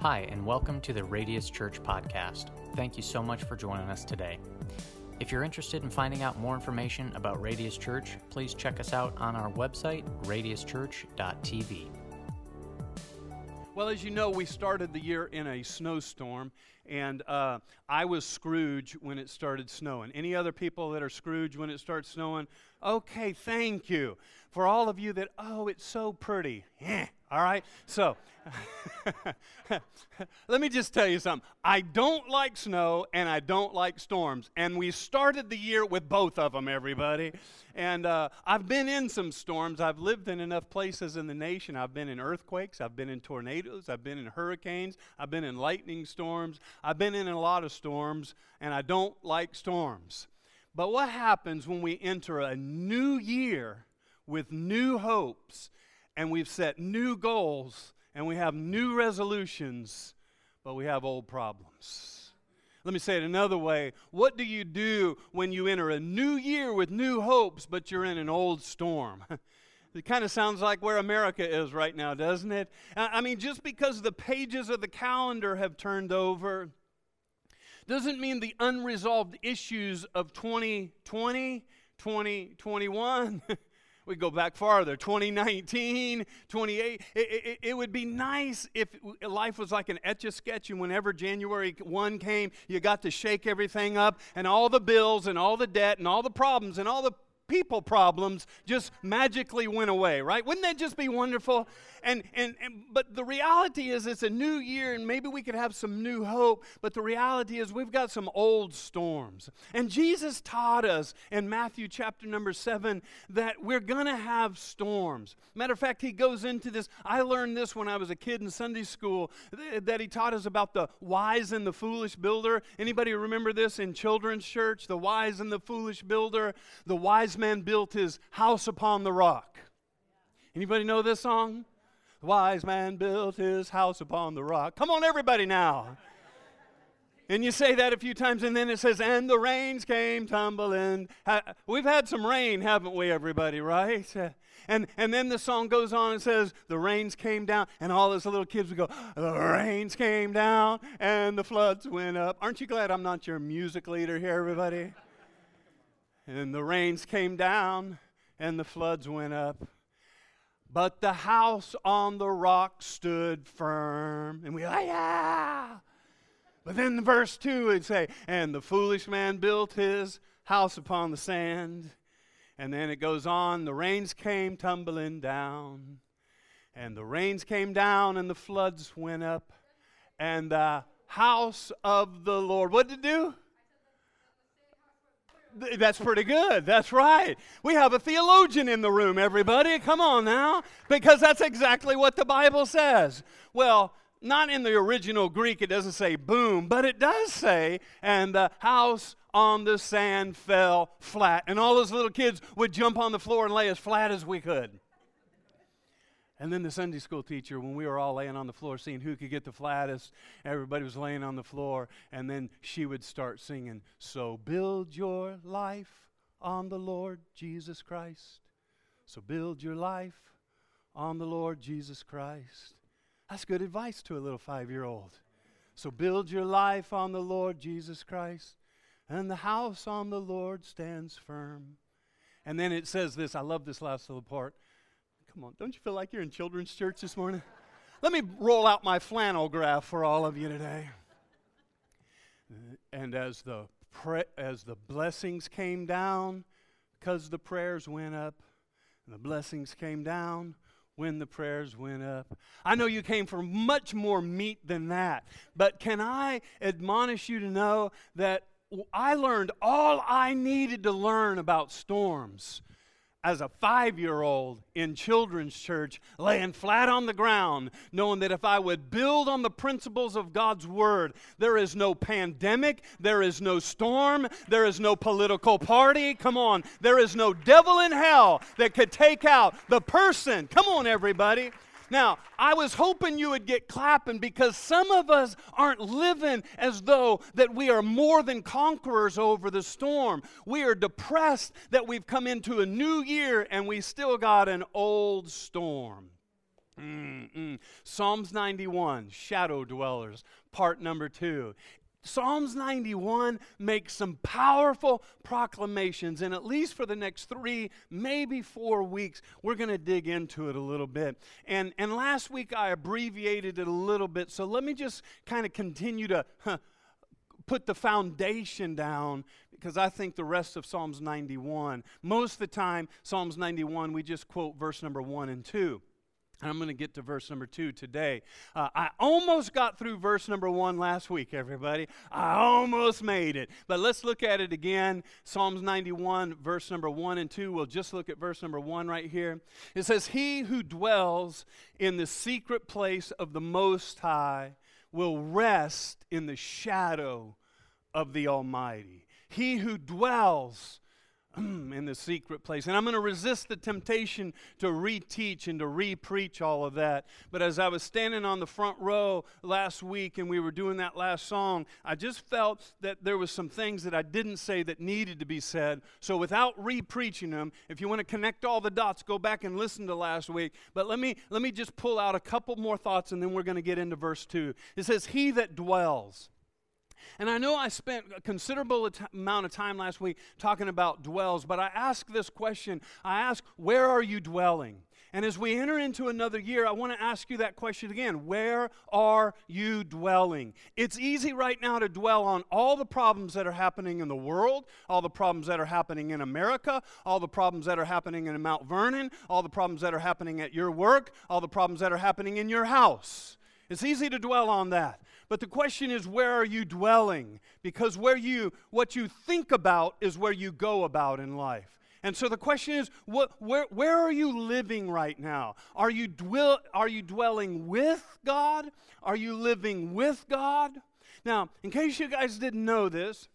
Hi, and welcome to the Radius Church podcast. Thank you so much for joining us today. If you're interested in finding out more information about Radius Church, please check us out on our website, radiuschurch.tv. Well, as you know, we started the year in a snowstorm, and uh, I was Scrooge when it started snowing. Any other people that are Scrooge when it starts snowing? Okay, thank you. For all of you that, oh, it's so pretty. Yeah, all right? So, let me just tell you something. I don't like snow and I don't like storms. And we started the year with both of them, everybody. And uh, I've been in some storms. I've lived in enough places in the nation. I've been in earthquakes, I've been in tornadoes, I've been in hurricanes, I've been in lightning storms, I've been in a lot of storms, and I don't like storms. But what happens when we enter a new year with new hopes and we've set new goals and we have new resolutions, but we have old problems. Let me say it another way. What do you do when you enter a new year with new hopes, but you're in an old storm? It kind of sounds like where America is right now, doesn't it? I mean, just because the pages of the calendar have turned over doesn't mean the unresolved issues of 2020, 2021, we go back farther. 2019 28 it, it, it, would be nice if life was like an etch a sketch and whenever january 1 came you got to shake everything up and all the bills and all the debt and all the problems and all the people problems just magically went away, right? Wouldn't that just be wonderful? And, and, and but the reality is it's a new year and maybe we could have some new hope, but the reality is we've got some old storms. And Jesus taught us in Matthew chapter number 7 that we're going to have storms. Matter of fact, he goes into this. I learned this when I was a kid in Sunday school that he taught us about the wise and the foolish builder. Anybody remember this in children's church? The wise and the foolish builder. The wise man built his house upon the rock. Anybody know this song? The wise man built his house upon the rock. Come on, everybody now. And you say that a few times, and then it says, and the rains came tumbling. We've had some rain, haven't we, everybody, right? And, and then the song goes on and says, the rains came down, and all those little kids would go, the rains came down, and the floods went up. Aren't you glad I'm not your music leader here, everybody? And the rains came down and the floods went up. But the house on the rock stood firm. And we, oh, yeah. But then the verse 2 would say, And the foolish man built his house upon the sand. And then it goes on, the rains came tumbling down. And the rains came down and the floods went up. And the house of the Lord, what did it do? That's pretty good. That's right. We have a theologian in the room, everybody. Come on now. Because that's exactly what the Bible says. Well, not in the original Greek, it doesn't say boom, but it does say, and the house on the sand fell flat. And all those little kids would jump on the floor and lay as flat as we could. And then the Sunday school teacher, when we were all laying on the floor seeing who could get the flattest, everybody was laying on the floor. And then she would start singing, So build your life on the Lord Jesus Christ. So build your life on the Lord Jesus Christ. That's good advice to a little five year old. So build your life on the Lord Jesus Christ, and the house on the Lord stands firm. And then it says this I love this last little part. Come on, don't you feel like you're in children's church this morning? Let me roll out my flannel graph for all of you today. Uh, and as the pre- as the blessings came down, because the prayers went up, and the blessings came down when the prayers went up. I know you came for much more meat than that, but can I admonish you to know that I learned all I needed to learn about storms as a five year old in children's church, laying flat on the ground, knowing that if I would build on the principles of God's Word, there is no pandemic, there is no storm, there is no political party. Come on, there is no devil in hell that could take out the person. Come on, everybody now, I was hoping you would get clapping because some of us aren't living as though that we are more than conquerors over the storm. We are depressed that we've come into a new year and we still got an old storm. Mm-mm. Psalms 91, shadow dwellers, part number two. Psalms 91 makes some powerful proclamations, and at least for the next three, maybe four weeks, we're going to dig into it a little bit. And, and last week I abbreviated it a little bit, so let me just kind of continue to huh, put the foundation down because I think the rest of Psalms 91, most of the time, Psalms 91, we just quote verse number one and two. And I'm going to get to verse number two today. Uh, I almost got through verse number one last week, everybody. I almost made it. But let's look at it again. Psalms 91, verse number one and two. We'll just look at verse number one right here. It says, He who dwells in the secret place of the Most High will rest in the shadow of the Almighty. He who dwells in the secret place. And I'm going to resist the temptation to reteach and to repreach all of that. But as I was standing on the front row last week and we were doing that last song, I just felt that there was some things that I didn't say that needed to be said. So without repreaching them, if you want to connect all the dots, go back and listen to last week. But let me let me just pull out a couple more thoughts and then we're going to get into verse 2. It says, "He that dwells and I know I spent a considerable amount of time last week talking about dwells, but I ask this question I ask, where are you dwelling? And as we enter into another year, I want to ask you that question again. Where are you dwelling? It's easy right now to dwell on all the problems that are happening in the world, all the problems that are happening in America, all the problems that are happening in Mount Vernon, all the problems that are happening at your work, all the problems that are happening in your house. It's easy to dwell on that. But the question is, where are you dwelling? Because where you, what you think about is where you go about in life. And so the question is, what, where, where are you living right now? Are you, dwell, are you dwelling with God? Are you living with God? Now, in case you guys didn't know this,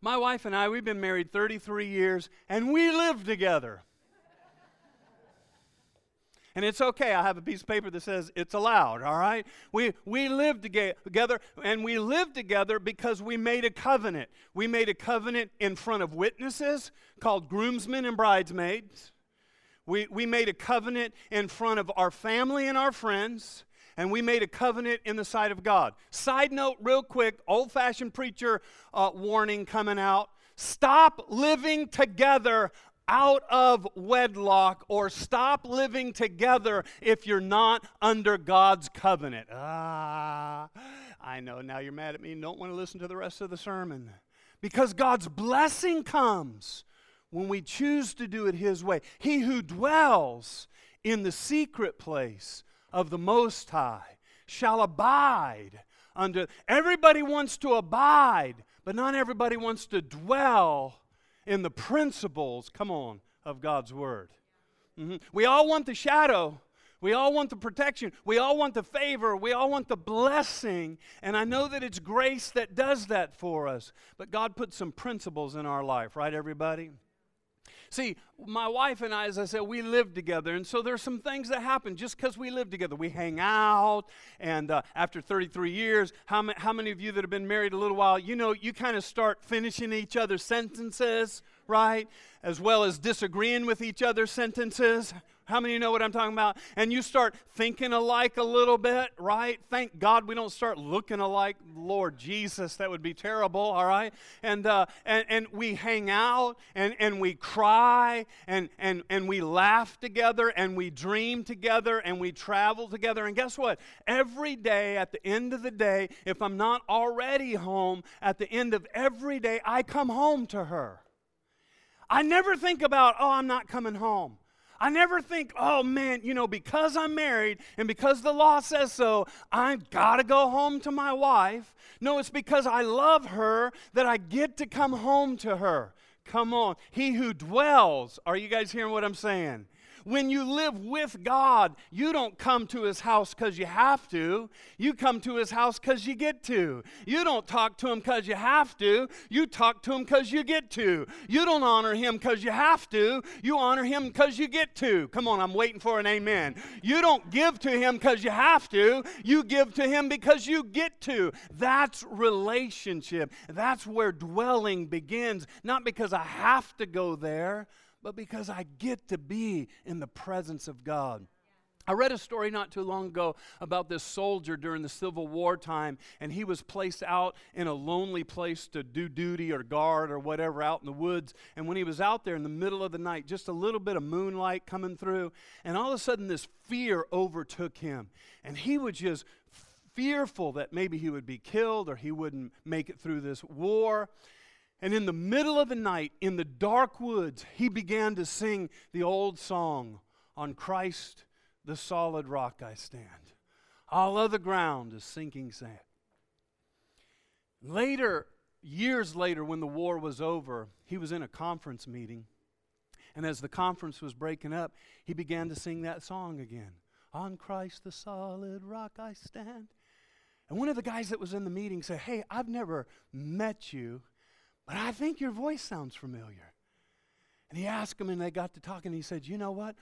my wife and I, we've been married 33 years, and we live together. And it's okay. I have a piece of paper that says it's allowed, all right? We, we live together, and we live together because we made a covenant. We made a covenant in front of witnesses called groomsmen and bridesmaids. We, we made a covenant in front of our family and our friends and we made a covenant in the sight of God. Side note, real quick, old fashioned preacher uh, warning coming out. Stop living together out of wedlock or stop living together if you're not under God's covenant. Ah, I know now you're mad at me and don't want to listen to the rest of the sermon. Because God's blessing comes when we choose to do it His way. He who dwells in the secret place of the Most High shall abide under. Everybody wants to abide, but not everybody wants to dwell in the principles, come on, of God's Word. Mm-hmm. We all want the shadow. We all want the protection. We all want the favor. We all want the blessing. And I know that it's grace that does that for us. But God put some principles in our life, right, everybody? See, my wife and I, as I said, we live together. And so there's some things that happen just because we live together. We hang out. And uh, after 33 years, how, ma- how many of you that have been married a little while, you know, you kind of start finishing each other's sentences, right? As well as disagreeing with each other's sentences. How many you know what I'm talking about? And you start thinking alike a little bit, right? Thank God we don't start looking alike. Lord Jesus, that would be terrible, all right? And, uh, and, and we hang out and, and we cry and, and, and we laugh together and we dream together and we travel together. And guess what? Every day, at the end of the day, if I'm not already home, at the end of every day, I come home to her. I never think about, oh, I'm not coming home. I never think, oh man, you know, because I'm married and because the law says so, I've got to go home to my wife. No, it's because I love her that I get to come home to her. Come on. He who dwells, are you guys hearing what I'm saying? When you live with God, you don't come to his house because you have to. You come to his house because you get to. You don't talk to him because you have to. You talk to him because you get to. You don't honor him because you have to. You honor him because you get to. Come on, I'm waiting for an amen. You don't give to him because you have to. You give to him because you get to. That's relationship. That's where dwelling begins. Not because I have to go there but because I get to be in the presence of God. I read a story not too long ago about this soldier during the Civil War time, and he was placed out in a lonely place to do duty or guard or whatever out in the woods. And when he was out there in the middle of the night, just a little bit of moonlight coming through, and all of a sudden this fear overtook him. And he was just fearful that maybe he would be killed or he wouldn't make it through this war. And in the middle of the night, in the dark woods, he began to sing the old song, On Christ the solid rock I stand. All other ground is sinking sand. Later, years later, when the war was over, he was in a conference meeting. And as the conference was breaking up, he began to sing that song again. On Christ the solid rock I stand. And one of the guys that was in the meeting said, Hey, I've never met you, but I think your voice sounds familiar. And he asked him, and they got to talking. And he said, You know what?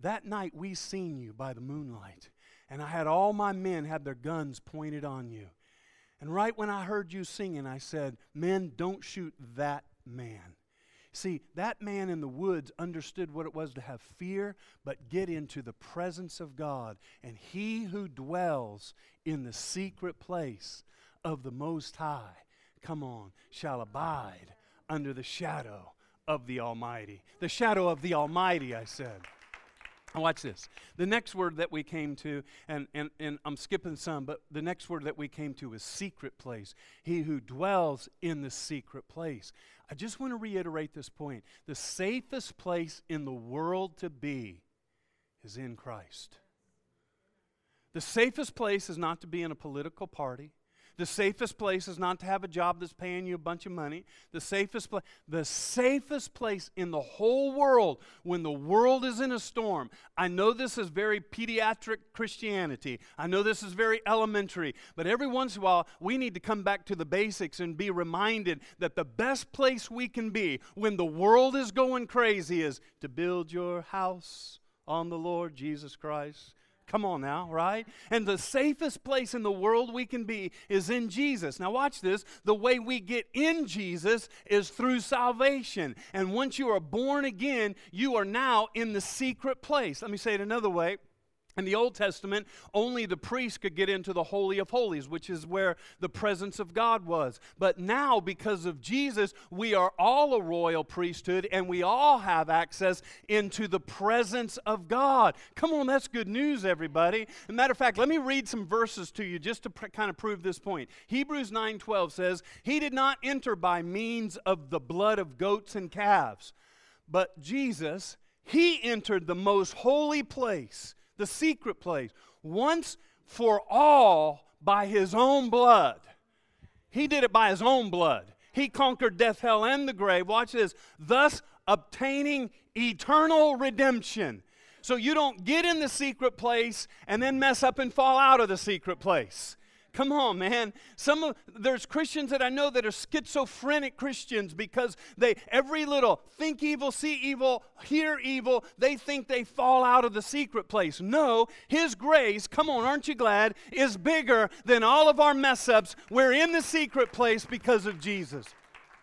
That night we seen you by the moonlight, and I had all my men had their guns pointed on you. And right when I heard you singing, I said, Men, don't shoot that man. See, that man in the woods understood what it was to have fear, but get into the presence of God. And he who dwells in the secret place of the Most High, come on, shall abide under the shadow of the Almighty. The shadow of the Almighty, I said. Watch this. The next word that we came to, and, and, and I'm skipping some, but the next word that we came to is secret place. He who dwells in the secret place. I just want to reiterate this point. The safest place in the world to be is in Christ. The safest place is not to be in a political party. The safest place is not to have a job that's paying you a bunch of money. The safest place, the safest place in the whole world when the world is in a storm. I know this is very pediatric Christianity. I know this is very elementary, but every once in a while we need to come back to the basics and be reminded that the best place we can be when the world is going crazy is to build your house on the Lord Jesus Christ Come on now, right? And the safest place in the world we can be is in Jesus. Now, watch this. The way we get in Jesus is through salvation. And once you are born again, you are now in the secret place. Let me say it another way. In the Old Testament, only the priest could get into the Holy of Holies, which is where the presence of God was. But now, because of Jesus, we are all a royal priesthood and we all have access into the presence of God. Come on, that's good news, everybody. As matter of fact, let me read some verses to you just to pr- kind of prove this point. Hebrews 9:12 says, "He did not enter by means of the blood of goats and calves, but Jesus, he entered the most holy place." The secret place, once for all by his own blood. He did it by his own blood. He conquered death, hell, and the grave. Watch this. Thus obtaining eternal redemption. So you don't get in the secret place and then mess up and fall out of the secret place. Come on, man. Some of, there's Christians that I know that are schizophrenic Christians because they every little think evil, see evil, hear evil, they think they fall out of the secret place. No, his grace, come on, aren't you glad, is bigger than all of our mess ups. We're in the secret place because of Jesus.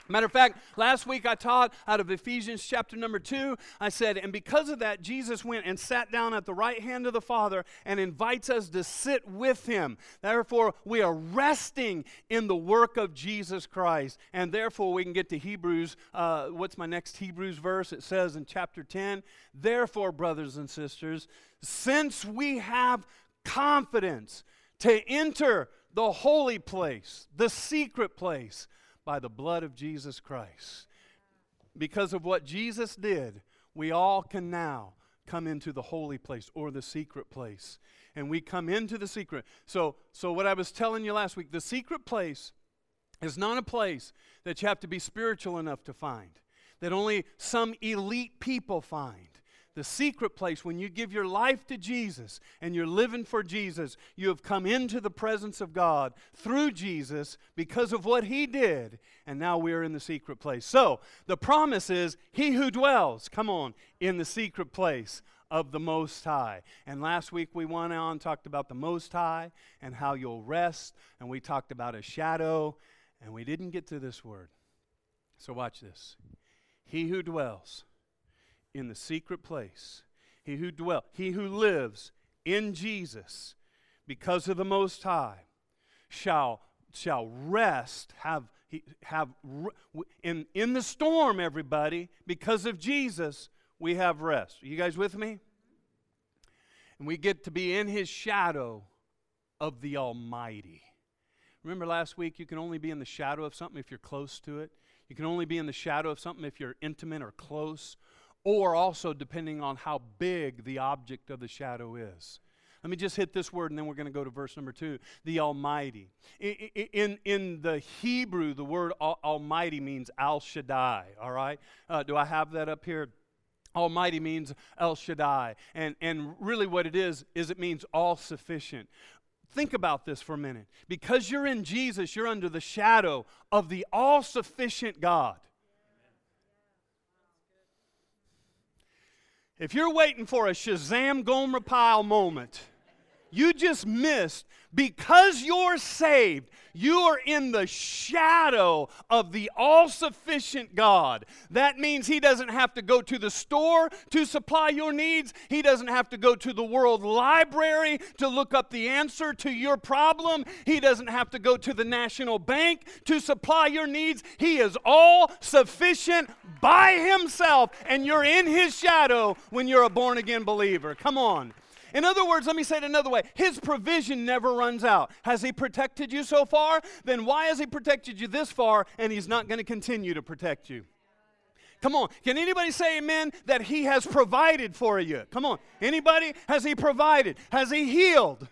Matter of fact, last week I taught out of Ephesians chapter number two. I said, and because of that, Jesus went and sat down at the right hand of the Father and invites us to sit with him. Therefore, we are resting in the work of Jesus Christ. And therefore, we can get to Hebrews. Uh, what's my next Hebrews verse? It says in chapter 10, Therefore, brothers and sisters, since we have confidence to enter the holy place, the secret place, by the blood of Jesus Christ. Because of what Jesus did, we all can now come into the holy place or the secret place. And we come into the secret. So, so what I was telling you last week, the secret place is not a place that you have to be spiritual enough to find, that only some elite people find the secret place, when you give your life to Jesus and you're living for Jesus, you have come into the presence of God through Jesus because of what He did, and now we are in the secret place. So, the promise is He who dwells, come on, in the secret place of the Most High. And last week we went on, talked about the Most High and how you'll rest, and we talked about a shadow, and we didn't get to this word. So, watch this. He who dwells in the secret place. He who dwells, he who lives in Jesus, because of the Most High, shall, shall rest, have, have in, in the storm, everybody, because of Jesus, we have rest. Are you guys with me? And we get to be in his shadow of the Almighty. Remember last week, you can only be in the shadow of something if you're close to it. You can only be in the shadow of something if you're intimate or close, or also depending on how big the object of the shadow is. Let me just hit this word and then we're going to go to verse number two the Almighty. In, in, in the Hebrew, the word Almighty means Al Shaddai, all right? Uh, do I have that up here? Almighty means El Shaddai. And, and really, what it is, is it means all sufficient. Think about this for a minute. Because you're in Jesus, you're under the shadow of the all sufficient God. If you're waiting for a Shazam Gomer Pyle moment, you just missed because you're saved, you are in the shadow of the all sufficient God. That means He doesn't have to go to the store to supply your needs, He doesn't have to go to the world library to look up the answer to your problem, He doesn't have to go to the national bank to supply your needs. He is all sufficient by Himself, and you're in His shadow when you're a born again believer. Come on. In other words, let me say it another way His provision never runs out. Has He protected you so far? Then why has He protected you this far and He's not going to continue to protect you? Come on. Can anybody say amen that he has provided for you? Come on. Anybody? Has he provided? Has he healed?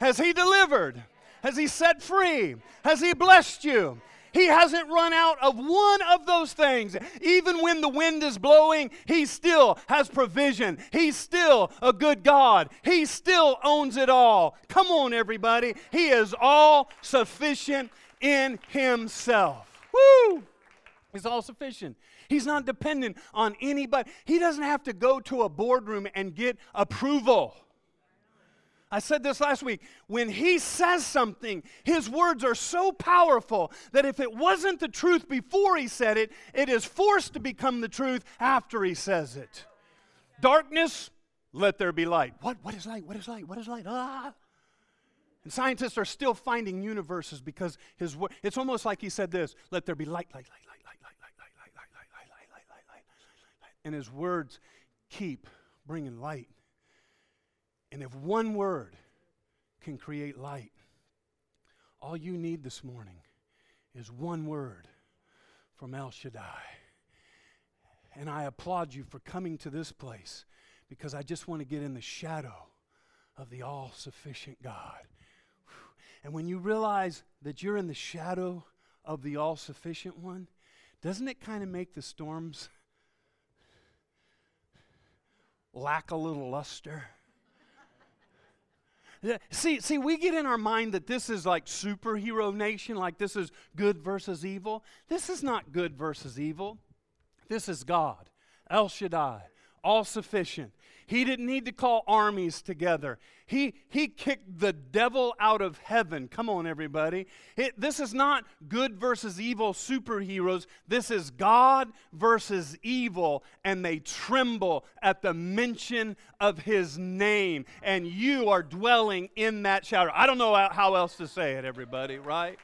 Has he delivered? Has he set free? Has he blessed you? He hasn't run out of one of those things. Even when the wind is blowing, He still has provision. He's still a good God. He still owns it all. Come on, everybody. He is all sufficient in Himself. Woo! He's all sufficient. He's not dependent on anybody. He doesn't have to go to a boardroom and get approval. I said this last week. When he says something, his words are so powerful that if it wasn't the truth before he said it, it is forced to become the truth after he says it. Darkness, let there be light. What, what is light? What is light? What is light? Ah. And scientists are still finding universes because his word, it's almost like he said this let there be light, light, light, light, light, light, light, light, light, light, light, light, light, light, light, light. And his words keep bringing light and if one word can create light, all you need this morning is one word from El Shaddai. And I applaud you for coming to this place because I just want to get in the shadow of the all sufficient God. And when you realize that you're in the shadow of the all sufficient one, doesn't it kind of make the storms lack a little luster? See, see, we get in our mind that this is like superhero nation, like this is good versus evil. This is not good versus evil. This is God, El Shaddai, all sufficient, he didn't need to call armies together. He, he kicked the devil out of heaven. Come on, everybody. It, this is not good versus evil superheroes. This is God versus evil, and they tremble at the mention of his name. And you are dwelling in that shadow. I don't know how else to say it, everybody, right?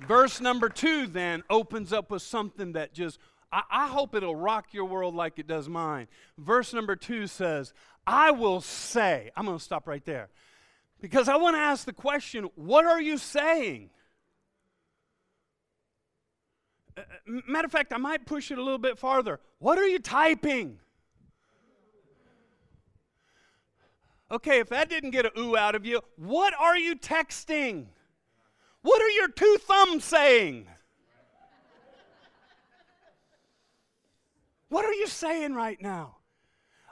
Verse number two then opens up with something that just I, I hope it'll rock your world like it does mine. Verse number two says, I will say, I'm going to stop right there because I want to ask the question what are you saying? Matter of fact, I might push it a little bit farther. What are you typing? Okay, if that didn't get a ooh out of you, what are you texting? What are your two thumbs saying? What are you saying right now?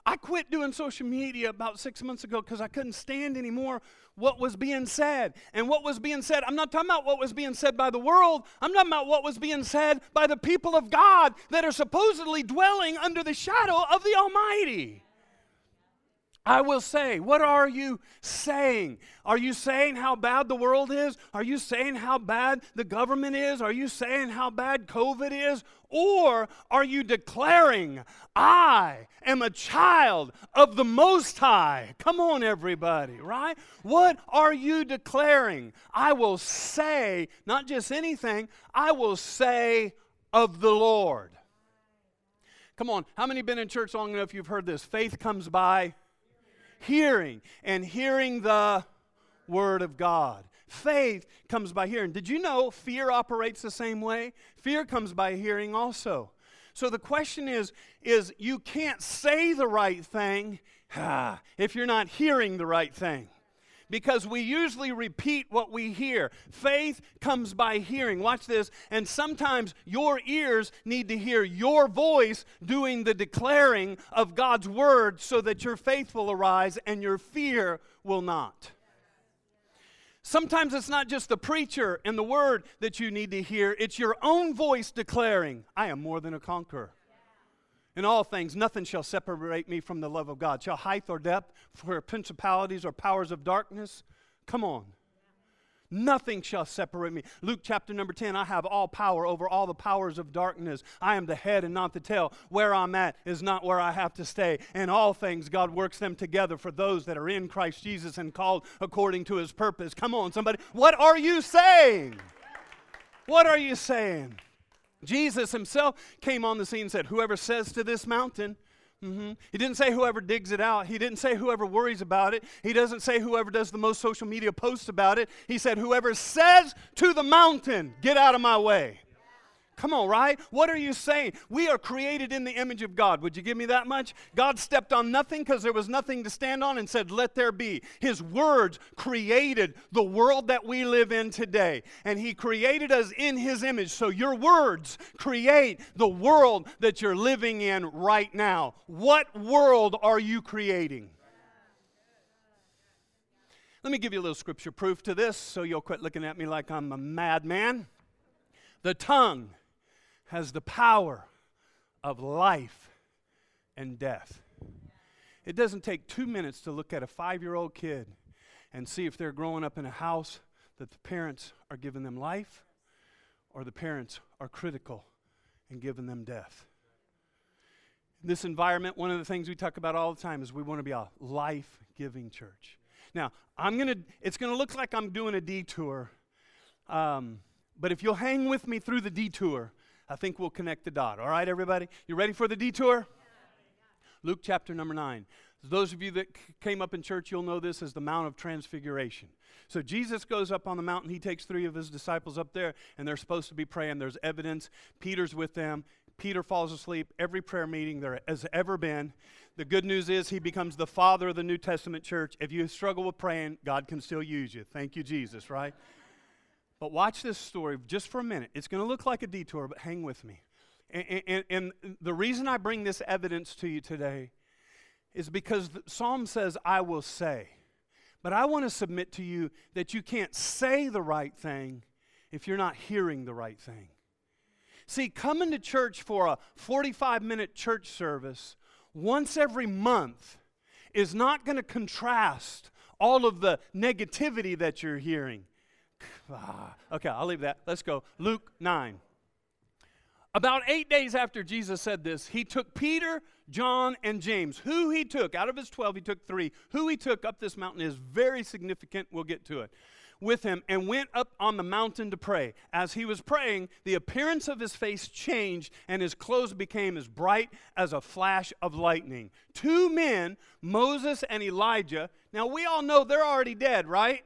I quit doing social media about six months ago because I couldn't stand anymore what was being said. And what was being said, I'm not talking about what was being said by the world, I'm talking about what was being said by the people of God that are supposedly dwelling under the shadow of the Almighty. I will say, what are you saying? Are you saying how bad the world is? Are you saying how bad the government is? Are you saying how bad COVID is? Or are you declaring, I am a child of the Most High? Come on, everybody, right? What are you declaring? I will say, not just anything, I will say of the Lord. Come on, how many been in church long enough you've heard this? Faith comes by hearing, and hearing the Word of God. Faith comes by hearing. Did you know fear operates the same way? Fear comes by hearing also. So the question is is you can't say the right thing ah, if you're not hearing the right thing because we usually repeat what we hear. Faith comes by hearing. Watch this. And sometimes your ears need to hear your voice doing the declaring of God's word so that your faith will arise and your fear will not. Sometimes it's not just the preacher and the word that you need to hear, it's your own voice declaring, I am more than a conqueror. In all things, nothing shall separate me from the love of God. Shall height or depth, for principalities or powers of darkness? Come on. Nothing shall separate me. Luke chapter number 10 I have all power over all the powers of darkness. I am the head and not the tail. Where I'm at is not where I have to stay. And all things, God works them together for those that are in Christ Jesus and called according to his purpose. Come on, somebody. What are you saying? What are you saying? Jesus himself came on the scene and said, Whoever says to this mountain, mm-hmm. he didn't say whoever digs it out. He didn't say whoever worries about it. He doesn't say whoever does the most social media posts about it. He said, Whoever says to the mountain, Get out of my way. Come on, right? What are you saying? We are created in the image of God. Would you give me that much? God stepped on nothing because there was nothing to stand on and said, Let there be. His words created the world that we live in today. And He created us in His image. So your words create the world that you're living in right now. What world are you creating? Let me give you a little scripture proof to this so you'll quit looking at me like I'm a madman. The tongue has the power of life and death. It doesn't take two minutes to look at a five year old kid and see if they're growing up in a house that the parents are giving them life or the parents are critical and giving them death. In this environment, one of the things we talk about all the time is we want to be a life giving church. Now, I'm gonna, it's going to look like I'm doing a detour, um, but if you'll hang with me through the detour, I think we'll connect the dot. All right, everybody? You ready for the detour? Luke chapter number 9. Those of you that came up in church, you'll know this as the Mount of Transfiguration. So Jesus goes up on the mountain. He takes three of his disciples up there, and they're supposed to be praying. There's evidence. Peter's with them. Peter falls asleep every prayer meeting there has ever been. The good news is he becomes the father of the New Testament church. If you struggle with praying, God can still use you. Thank you, Jesus, right? But watch this story just for a minute. It's going to look like a detour, but hang with me. And, and, and, the reason I bring this evidence to you today is because Psalm says, I will say. But I want to submit to you that you can't say the right thing if you're not hearing the right thing. See, coming to church for a 45 minute church service once every month is not going to contrast all of the negativity that you're hearing. Ah, okay, I'll leave that. Let's go. Luke 9. About eight days after Jesus said this, he took Peter, John, and James. Who he took, out of his 12, he took three. Who he took up this mountain is very significant. We'll get to it. With him and went up on the mountain to pray. As he was praying, the appearance of his face changed and his clothes became as bright as a flash of lightning. Two men, Moses and Elijah. Now, we all know they're already dead, right?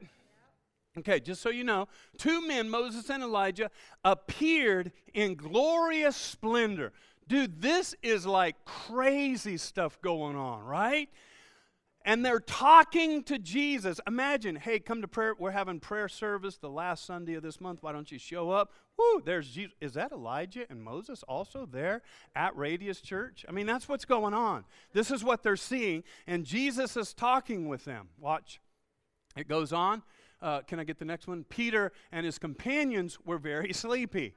Okay, just so you know, two men, Moses and Elijah, appeared in glorious splendor. Dude, this is like crazy stuff going on, right? And they're talking to Jesus. Imagine, hey, come to prayer. We're having prayer service the last Sunday of this month. Why don't you show up? Woo, there's Jesus. Is that Elijah and Moses also there at Radius Church? I mean, that's what's going on. This is what they're seeing. And Jesus is talking with them. Watch. It goes on. Uh, can I get the next one? Peter and his companions were very sleepy.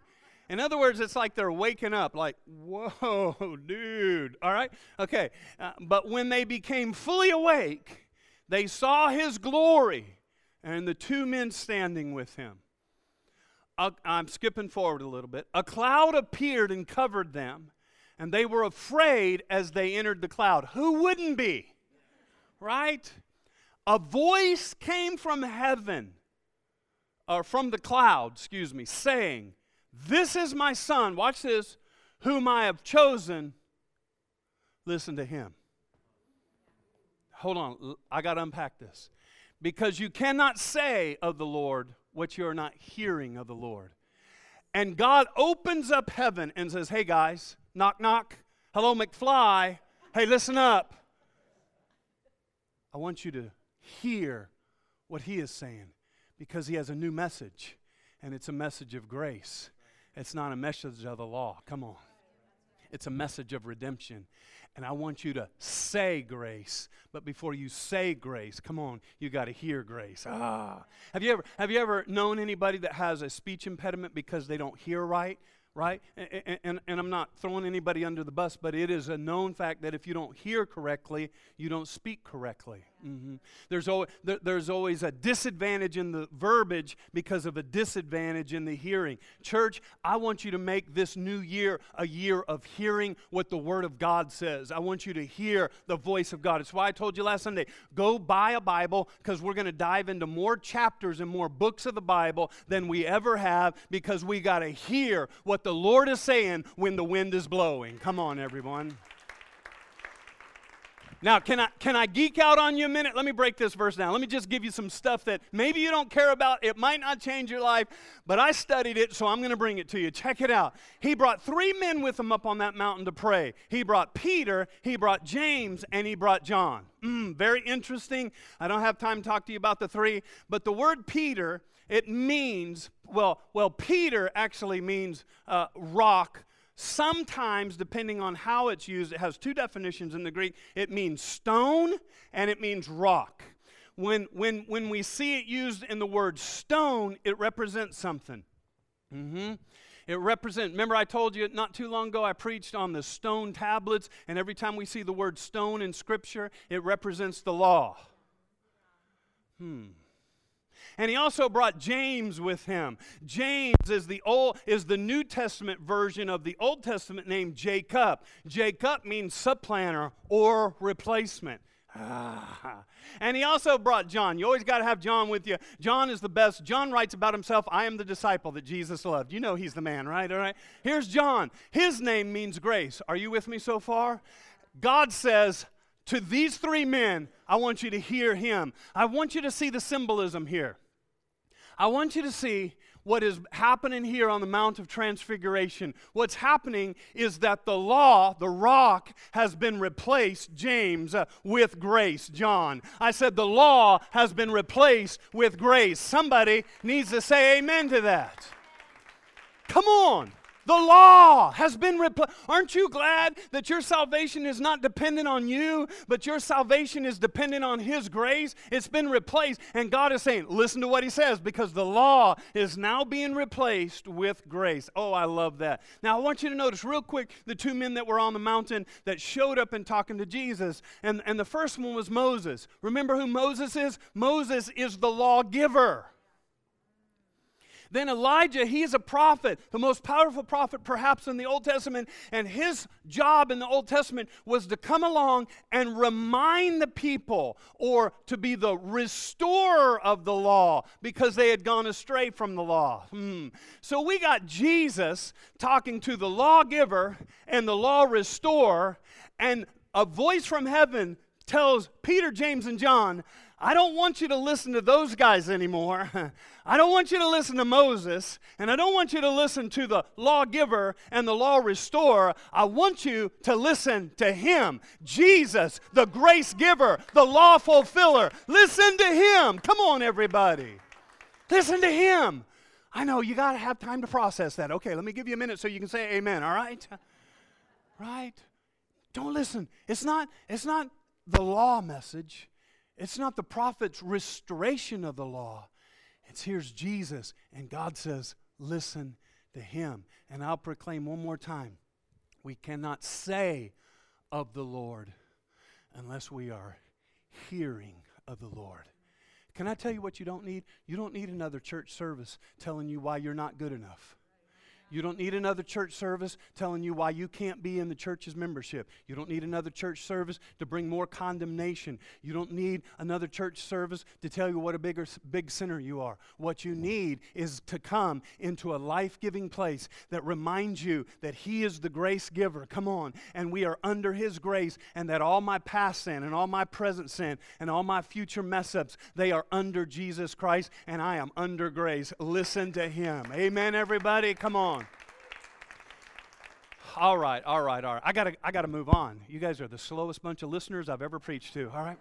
In other words, it's like they're waking up, like, whoa, dude. All right? Okay. Uh, but when they became fully awake, they saw his glory and the two men standing with him. Uh, I'm skipping forward a little bit. A cloud appeared and covered them, and they were afraid as they entered the cloud. Who wouldn't be? Right? A voice came from heaven, or from the cloud, excuse me, saying, This is my son, watch this, whom I have chosen. Listen to him. Hold on, I got to unpack this. Because you cannot say of the Lord what you're not hearing of the Lord. And God opens up heaven and says, Hey guys, knock, knock. Hello, McFly. Hey, listen up. I want you to hear what He is saying because He has a new message, and it's a message of grace. It's not a message of the law. Come on. It's a message of redemption. And I want you to say grace. But before you say grace, come on, you got to hear grace. Ah. Have you ever have you ever known anybody that has a speech impediment because they don't hear right? right? And, and, and, I'm not throwing anybody under the bus, but it is a known fact that if you don't hear correctly, you don't speak correctly. Mm-hmm. There's, always, there, there's always a disadvantage in the verbiage because of a disadvantage in the hearing. Church, I want you to make this new year a year of hearing what the Word of God says. I want you to hear the voice of God. It's why I told you last Sunday go buy a Bible because we're going to dive into more chapters and more books of the Bible than we ever have because we got to hear what the Lord is saying when the wind is blowing. Come on, everyone. Now, can I, can I geek out on you a minute? Let me break this verse down. Let me just give you some stuff that maybe you don't care about. It might not change your life, but I studied it, so I'm going to bring it to you. Check it out. He brought three men with him up on that mountain to pray. He brought Peter, he brought James, and he brought John. Mm, very interesting. I don't have time to talk to you about the three, but the word Peter, it means, well, well, Peter actually means uh, rock Sometimes, depending on how it's used, it has two definitions in the Greek it means stone and it means rock. When, when, when we see it used in the word stone, it represents something. Mm-hmm. It represents, remember, I told you not too long ago I preached on the stone tablets, and every time we see the word stone in Scripture, it represents the law. Hmm. And he also brought James with him. James is the old is the New Testament version of the Old Testament name Jacob. Jacob means supplanter or replacement. Ah. And he also brought John. You always got to have John with you. John is the best. John writes about himself I am the disciple that Jesus loved. You know he's the man, right? All right. Here's John. His name means grace. Are you with me so far? God says, to these three men, I want you to hear him. I want you to see the symbolism here. I want you to see what is happening here on the Mount of Transfiguration. What's happening is that the law, the rock, has been replaced, James, uh, with grace, John. I said the law has been replaced with grace. Somebody needs to say amen to that. Come on. The law has been replaced. Aren't you glad that your salvation is not dependent on you, but your salvation is dependent on His grace? It's been replaced. And God is saying, listen to what He says, because the law is now being replaced with grace. Oh, I love that. Now, I want you to notice real quick the two men that were on the mountain that showed up and talking to Jesus. And, and the first one was Moses. Remember who Moses is? Moses is the lawgiver. Then Elijah, he is a prophet, the most powerful prophet perhaps in the Old Testament, and his job in the Old Testament was to come along and remind the people or to be the restorer of the law because they had gone astray from the law. Hmm. So we got Jesus talking to the lawgiver and the law restorer, and a voice from heaven tells Peter, James, and John, I don't want you to listen to those guys anymore. I don't want you to listen to Moses, and I don't want you to listen to the lawgiver and the law restorer. I want you to listen to him, Jesus, the grace giver, the law fulfiller. Listen to him. Come on, everybody. Listen to him. I know you got to have time to process that. Okay, let me give you a minute so you can say amen, all right? Right? Don't listen. It's not it's not the law message. It's not the prophet's restoration of the law. It's here's Jesus, and God says, listen to Him. And I'll proclaim one more time we cannot say of the Lord unless we are hearing of the Lord. Can I tell you what you don't need? You don't need another church service telling you why you're not good enough. You don't need another church service telling you why you can't be in the church's membership. You don't need another church service to bring more condemnation. You don't need another church service to tell you what a bigger, big sinner you are. What you need is to come into a life giving place that reminds you that He is the grace giver. Come on. And we are under His grace, and that all my past sin and all my present sin and all my future mess ups, they are under Jesus Christ, and I am under grace. Listen to Him. Amen, everybody. Come on all right, all right, all right. I gotta, I gotta move on. You guys are the slowest bunch of listeners I've ever preached to. All right.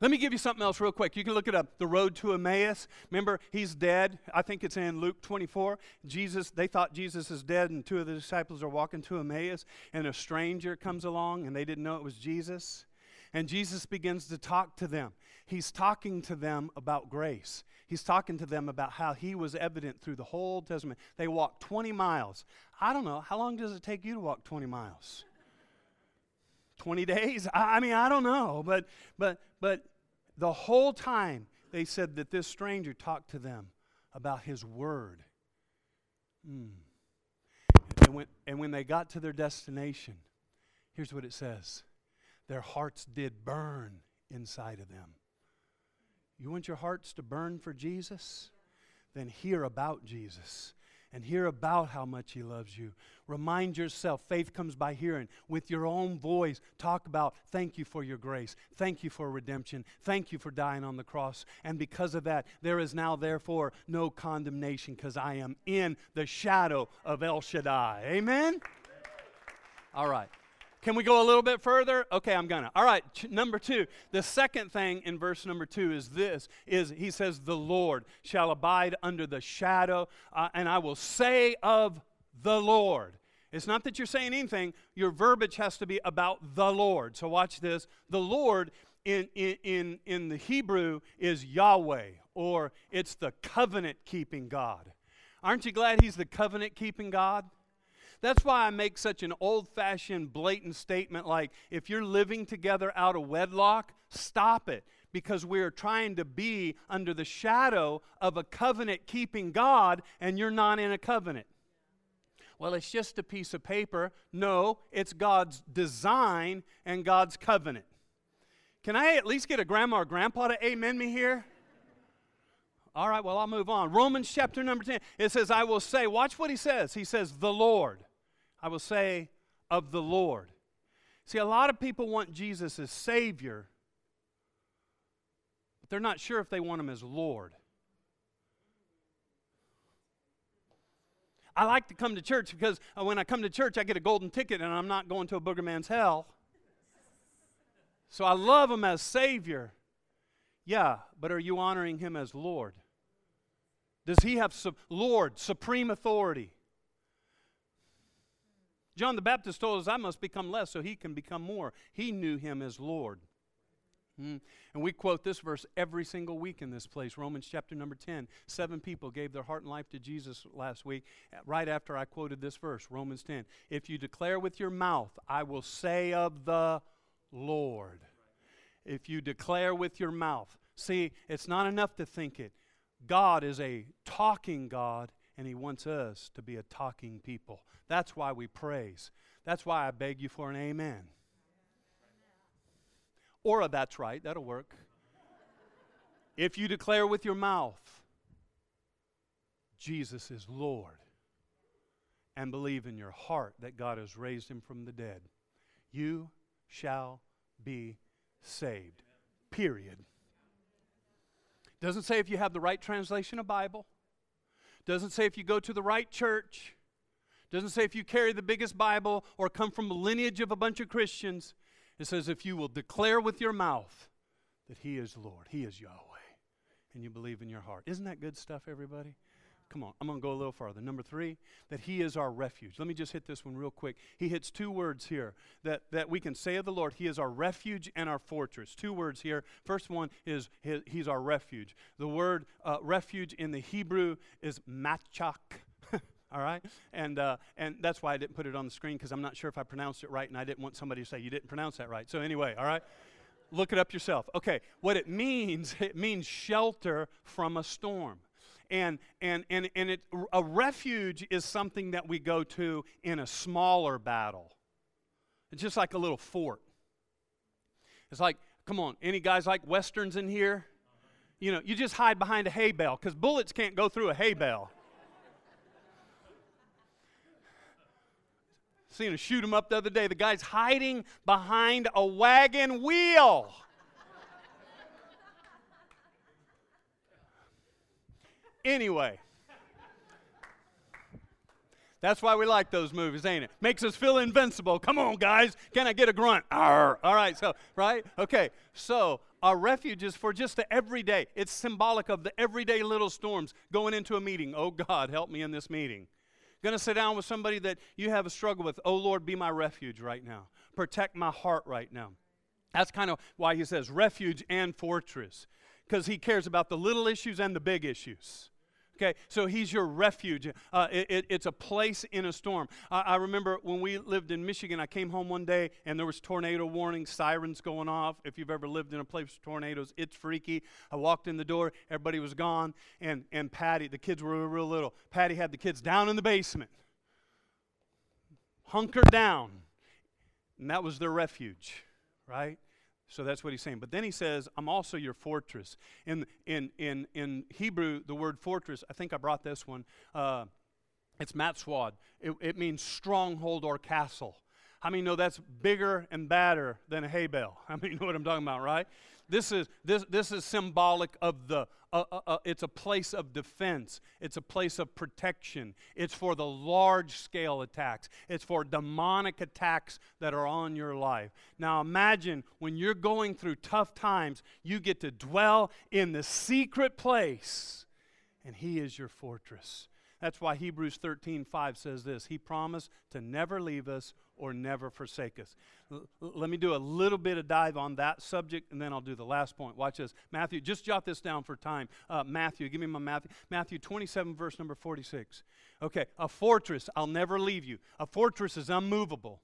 Let me give you something else real quick. You can look it up. The road to Emmaus. Remember, he's dead. I think it's in Luke 24. Jesus, they thought Jesus is dead, and two of the disciples are walking to Emmaus, and a stranger comes along, and they didn't know it was Jesus. And Jesus begins to talk to them. He's talking to them about grace. He's talking to them about how he was evident through the whole Old Testament. They walked 20 miles. I don't know. How long does it take you to walk 20 miles? 20 days? I, I mean, I don't know. But, but, but the whole time they said that this stranger talked to them about his word. Mm. And, when, and when they got to their destination, here's what it says their hearts did burn inside of them. You want your hearts to burn for Jesus? Then hear about Jesus and hear about how much He loves you. Remind yourself, faith comes by hearing. With your own voice, talk about thank you for your grace, thank you for redemption, thank you for dying on the cross. And because of that, there is now, therefore, no condemnation because I am in the shadow of El Shaddai. Amen? All right. Can we go a little bit further? Okay, I'm gonna. All right, ch- number 2. The second thing in verse number 2 is this is he says the Lord shall abide under the shadow uh, and I will say of the Lord. It's not that you're saying anything, your verbiage has to be about the Lord. So watch this. The Lord in, in, in, in the Hebrew is Yahweh, or it's the covenant keeping God. Aren't you glad He's the covenant keeping God? That's why I make such an old fashioned, blatant statement like if you're living together out of wedlock, stop it. Because we're trying to be under the shadow of a covenant keeping God and you're not in a covenant. Well, it's just a piece of paper. No, it's God's design and God's covenant. Can I at least get a grandma or grandpa to amen me here? All right, well, I'll move on. Romans chapter number 10. It says, I will say, watch what he says. He says, the Lord. I will say, of the Lord. See, a lot of people want Jesus as Savior, but they're not sure if they want Him as Lord. I like to come to church because uh, when I come to church, I get a golden ticket and I'm not going to a booger man's hell. So I love Him as Savior. Yeah, but are you honoring Him as Lord? Does He have su- Lord, supreme authority? John the Baptist told us, I must become less so he can become more. He knew him as Lord. Mm. And we quote this verse every single week in this place Romans chapter number 10. Seven people gave their heart and life to Jesus last week, right after I quoted this verse, Romans 10. If you declare with your mouth, I will say of the Lord. If you declare with your mouth, see, it's not enough to think it. God is a talking God, and He wants us to be a talking people. That's why we praise. That's why I beg you for an amen. Or a that's right, that'll work. If you declare with your mouth, Jesus is Lord, and believe in your heart that God has raised him from the dead, you shall be saved. Period. Doesn't say if you have the right translation of Bible. Doesn't say if you go to the right church. Doesn't say if you carry the biggest Bible or come from a lineage of a bunch of Christians. It says if you will declare with your mouth that He is Lord, He is Yahweh, and you believe in your heart. Isn't that good stuff, everybody? Come on, I'm going to go a little farther. Number three, that He is our refuge. Let me just hit this one real quick. He hits two words here that, that we can say of the Lord He is our refuge and our fortress. Two words here. First one is his, He's our refuge. The word uh, refuge in the Hebrew is machak. All right? And, uh, and that's why I didn't put it on the screen because I'm not sure if I pronounced it right and I didn't want somebody to say, you didn't pronounce that right. So, anyway, all right? Look it up yourself. Okay, what it means, it means shelter from a storm. And, and, and, and it, a refuge is something that we go to in a smaller battle. It's just like a little fort. It's like, come on, any guys like westerns in here? You know, you just hide behind a hay bale because bullets can't go through a hay bale. Seen a shoot him up the other day. The guy's hiding behind a wagon wheel. Anyway. That's why we like those movies, ain't it? Makes us feel invincible. Come on, guys. Can I get a grunt? Arr. All right, so, right? Okay, so our refuge is for just the everyday. It's symbolic of the everyday little storms going into a meeting. Oh, God, help me in this meeting. To sit down with somebody that you have a struggle with. Oh, Lord, be my refuge right now. Protect my heart right now. That's kind of why he says refuge and fortress, because he cares about the little issues and the big issues. Okay, so he's your refuge. Uh, it, it, it's a place in a storm. I, I, remember when we lived in Michigan, I came home one day and there was tornado warning, sirens going off. If you've ever lived in a place with tornadoes, it's freaky. I walked in the door, everybody was gone, and, and Patty, the kids were real little. Patty had the kids down in the basement, hunkered down, and that was their refuge, right? So that's what he's saying. But then he says, I'm also your fortress. In, in, in, in Hebrew, the word fortress, I think I brought this one. Uh, it's matswad. It, it means stronghold or castle. How many know that's bigger and badder than a hay bale? I mean, you know what I'm talking about, right? This is, this, this is symbolic of the, uh, uh, uh, it's a place of defense. It's a place of protection. It's for the large scale attacks. It's for demonic attacks that are on your life. Now imagine when you're going through tough times, you get to dwell in the secret place, and He is your fortress. That's why Hebrews 13 5 says this He promised to never leave us or never forsake us. L- let me do a little bit of dive on that subject, and then I'll do the last point. Watch this. Matthew, just jot this down for time. Uh, Matthew, give me my Matthew. Matthew 27, verse number 46. Okay, a fortress, I'll never leave you. A fortress is unmovable.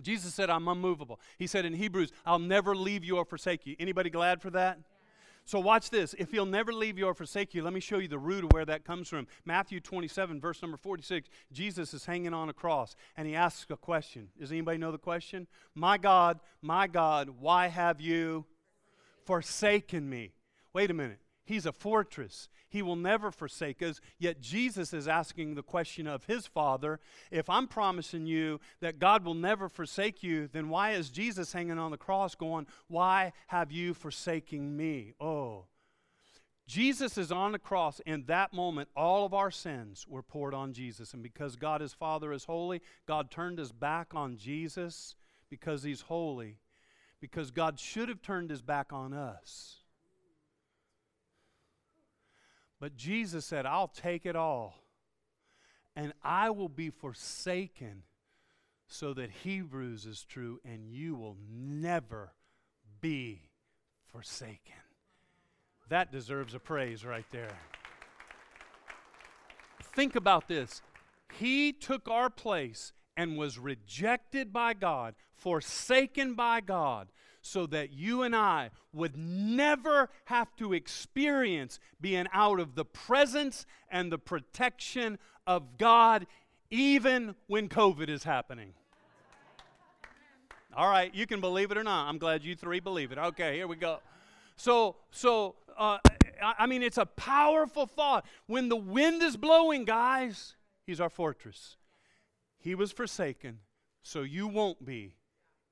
Jesus said, I'm unmovable. He said in Hebrews, I'll never leave you or forsake you. Anybody glad for that? So watch this. If he'll never leave you or forsake you, let me show you the root of where that comes from. Matthew 27, verse number 46. Jesus is hanging on a cross and he asks a question. Does anybody know the question? My God, my God, why have you forsaken me? Wait a minute. He's a fortress. He will never forsake us. Yet Jesus is asking the question of his Father if I'm promising you that God will never forsake you, then why is Jesus hanging on the cross going, Why have you forsaken me? Oh. Jesus is on the cross. In that moment, all of our sins were poured on Jesus. And because God, his Father, is holy, God turned his back on Jesus because he's holy. Because God should have turned his back on us but Jesus said, I'll take it all, and I will be forsaken so that Hebrews is true, and you will never be forsaken. That deserves a praise right there. Think about this. He took our place and was rejected by God, forsaken by God, so that you and I would never have to experience being out of the presence and the protection of God, even when COVID is happening. All right, you can believe it or not. I'm glad you three believe it. Okay, here we go. So, so uh, I mean, it's a powerful thought. When the wind is blowing, guys, He's our fortress. He was forsaken, so you won't be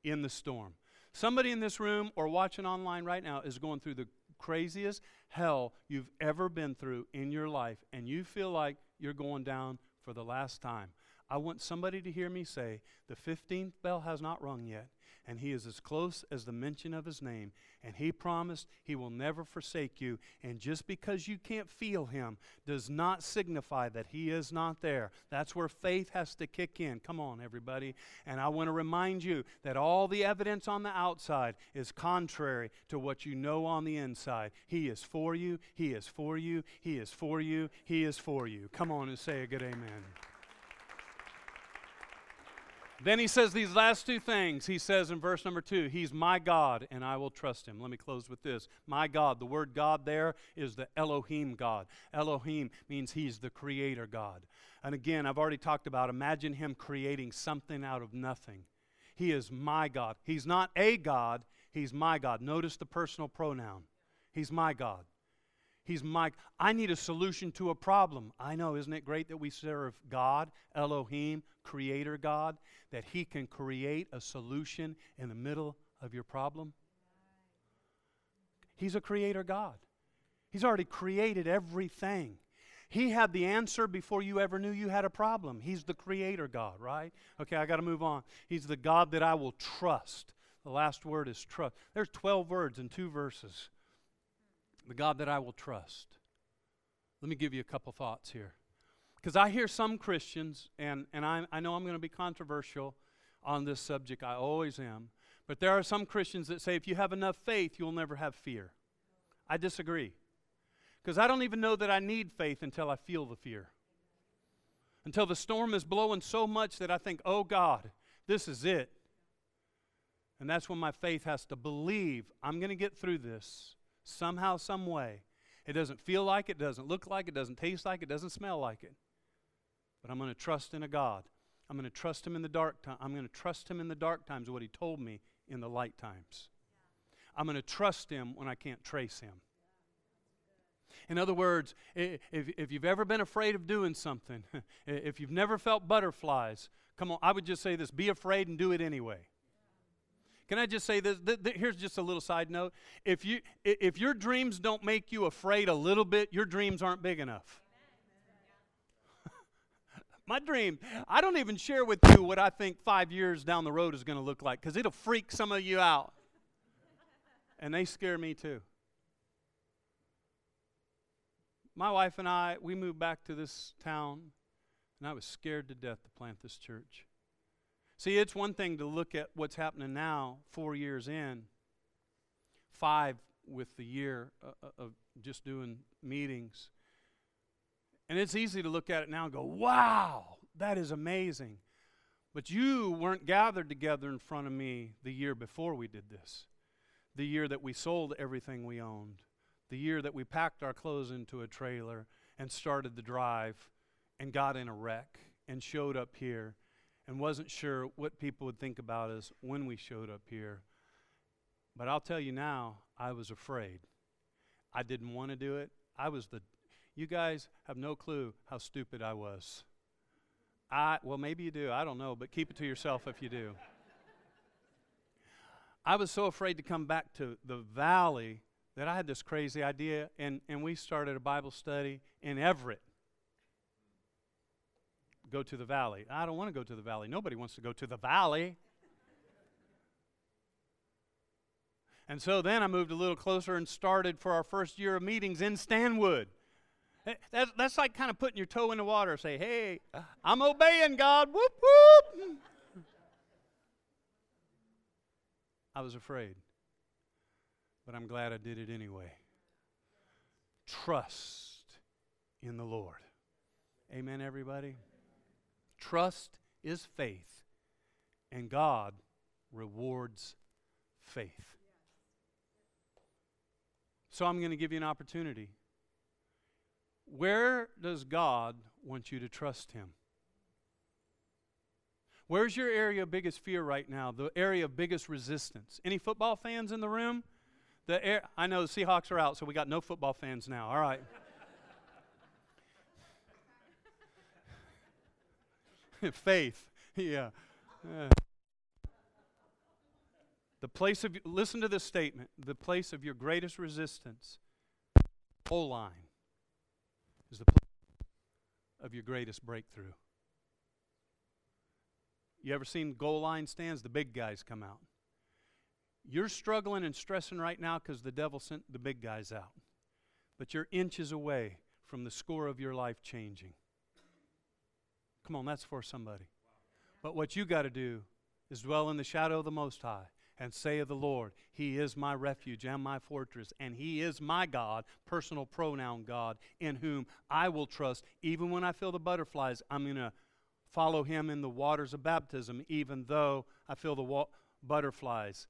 in the storm. Somebody in this room or watching online right now is going through the craziest hell you've ever been through in your life, and you feel like you're going down for the last time. I want somebody to hear me say, the 15th bell has not rung yet, and he is as close as the mention of his name. And he promised he will never forsake you. And just because you can't feel him does not signify that he is not there. That's where faith has to kick in. Come on, everybody. And I want to remind you that all the evidence on the outside is contrary to what you know on the inside. He is for you, he is for you, he is for you, he is for you. Come on and say a good amen. Then he says these last two things. He says in verse number two, He's my God, and I will trust him. Let me close with this. My God. The word God there is the Elohim God. Elohim means He's the creator God. And again, I've already talked about imagine Him creating something out of nothing. He is my God. He's not a God, He's my God. Notice the personal pronoun. He's my God. He's Mike. I need a solution to a problem. I know, isn't it great that we serve God, Elohim, Creator God, that He can create a solution in the middle of your problem? He's a Creator God. He's already created everything. He had the answer before you ever knew you had a problem. He's the Creator God, right? Okay, I got to move on. He's the God that I will trust. The last word is trust. There's 12 words in two verses the God that I will trust. Let me give you a couple thoughts here. Because I hear some Christians, and, and I, I know I'm going to be controversial on this subject, I always am, but there are some Christians that say if you have enough faith, you'll never have fear. I disagree. Because I don't even know that I need faith until I feel the fear. Until the storm is blowing so much that I think, oh God, this is it. And that's when my faith has to believe I'm going to get through this somehow, some way. It doesn't feel like it, doesn't look like it, doesn't taste like it, doesn't smell like it. But I'm going to trust in a God. I'm going to trust him in the dark time. I'm going to trust him in the dark times, what he told me in the light times. I'm going to trust him when I can't trace him. In other words, if, if you've ever been afraid of doing something, if you've never felt butterflies, come on, I would just say this be afraid and do it anyway. Can I just say this? Th- th- here's just a little side note. If, you, if your dreams don't make you afraid a little bit, your dreams aren't big enough. My dream, I don't even share with you what I think five years down the road is going to look like because it'll freak some of you out. And they scare me too. My wife and I, we moved back to this town, and I was scared to death to plant this church. See, it's one thing to look at what's happening now, four years in, five with the year uh, uh, of just doing meetings. And it's easy to look at it now and go, wow, that is amazing. But you weren't gathered together in front of me the year before we did this, the year that we sold everything we owned, the year that we packed our clothes into a trailer and started the drive and got in a wreck and showed up here and wasn't sure what people would think about us when we showed up here. But I'll tell you now, I was afraid. I didn't want to do it. I was the, you guys have no clue how stupid I was. I, well, maybe you do. I don't know, but keep it to yourself if you do. I was so afraid to come back to the valley that I had this crazy idea, and, and we started a Bible study in Everett go to the valley. I don't want to go to the valley. Nobody wants to go to the valley. And so then I moved a little closer and started for our first year of meetings in Stanwood. Eh, that's, that's like kind of putting your toe in the water. Say, hey, I'm obeying God. Whoop, whoop. I was afraid, but I'm glad I did it anyway. Trust in the Lord. Amen, everybody. Trust is faith, and God rewards faith. So I'm going to give you an opportunity. Where does God want you to trust Him? Where's your area of biggest fear right now? The area of biggest resistance? Any football fans in the room? The air, I know the Seahawks are out, so we got no football fans now. All right. Faith. Yeah. Uh. The place of, listen to this statement the place of your greatest resistance, whole line, is the place of your greatest breakthrough. You ever seen goal line stands? The big guys come out. You're struggling and stressing right now because the devil sent the big guys out. But you're inches away from the score of your life changing. Come on, that's for somebody. But what you got to do is dwell in the shadow of the Most High and say of the Lord, He is my refuge and my fortress, and He is my God, personal pronoun God, in whom I will trust. Even when I feel the butterflies, I'm going to follow Him in the waters of baptism, even though I feel the wa- butterflies.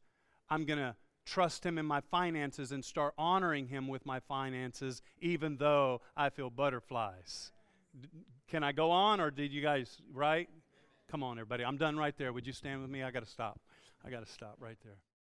I'm going to trust Him in my finances and start honoring Him with my finances, even though I feel butterflies. Can I go on, or did you guys, right? Come on, everybody. I'm done right there. Would you stand with me? I got to stop. I got to stop right there.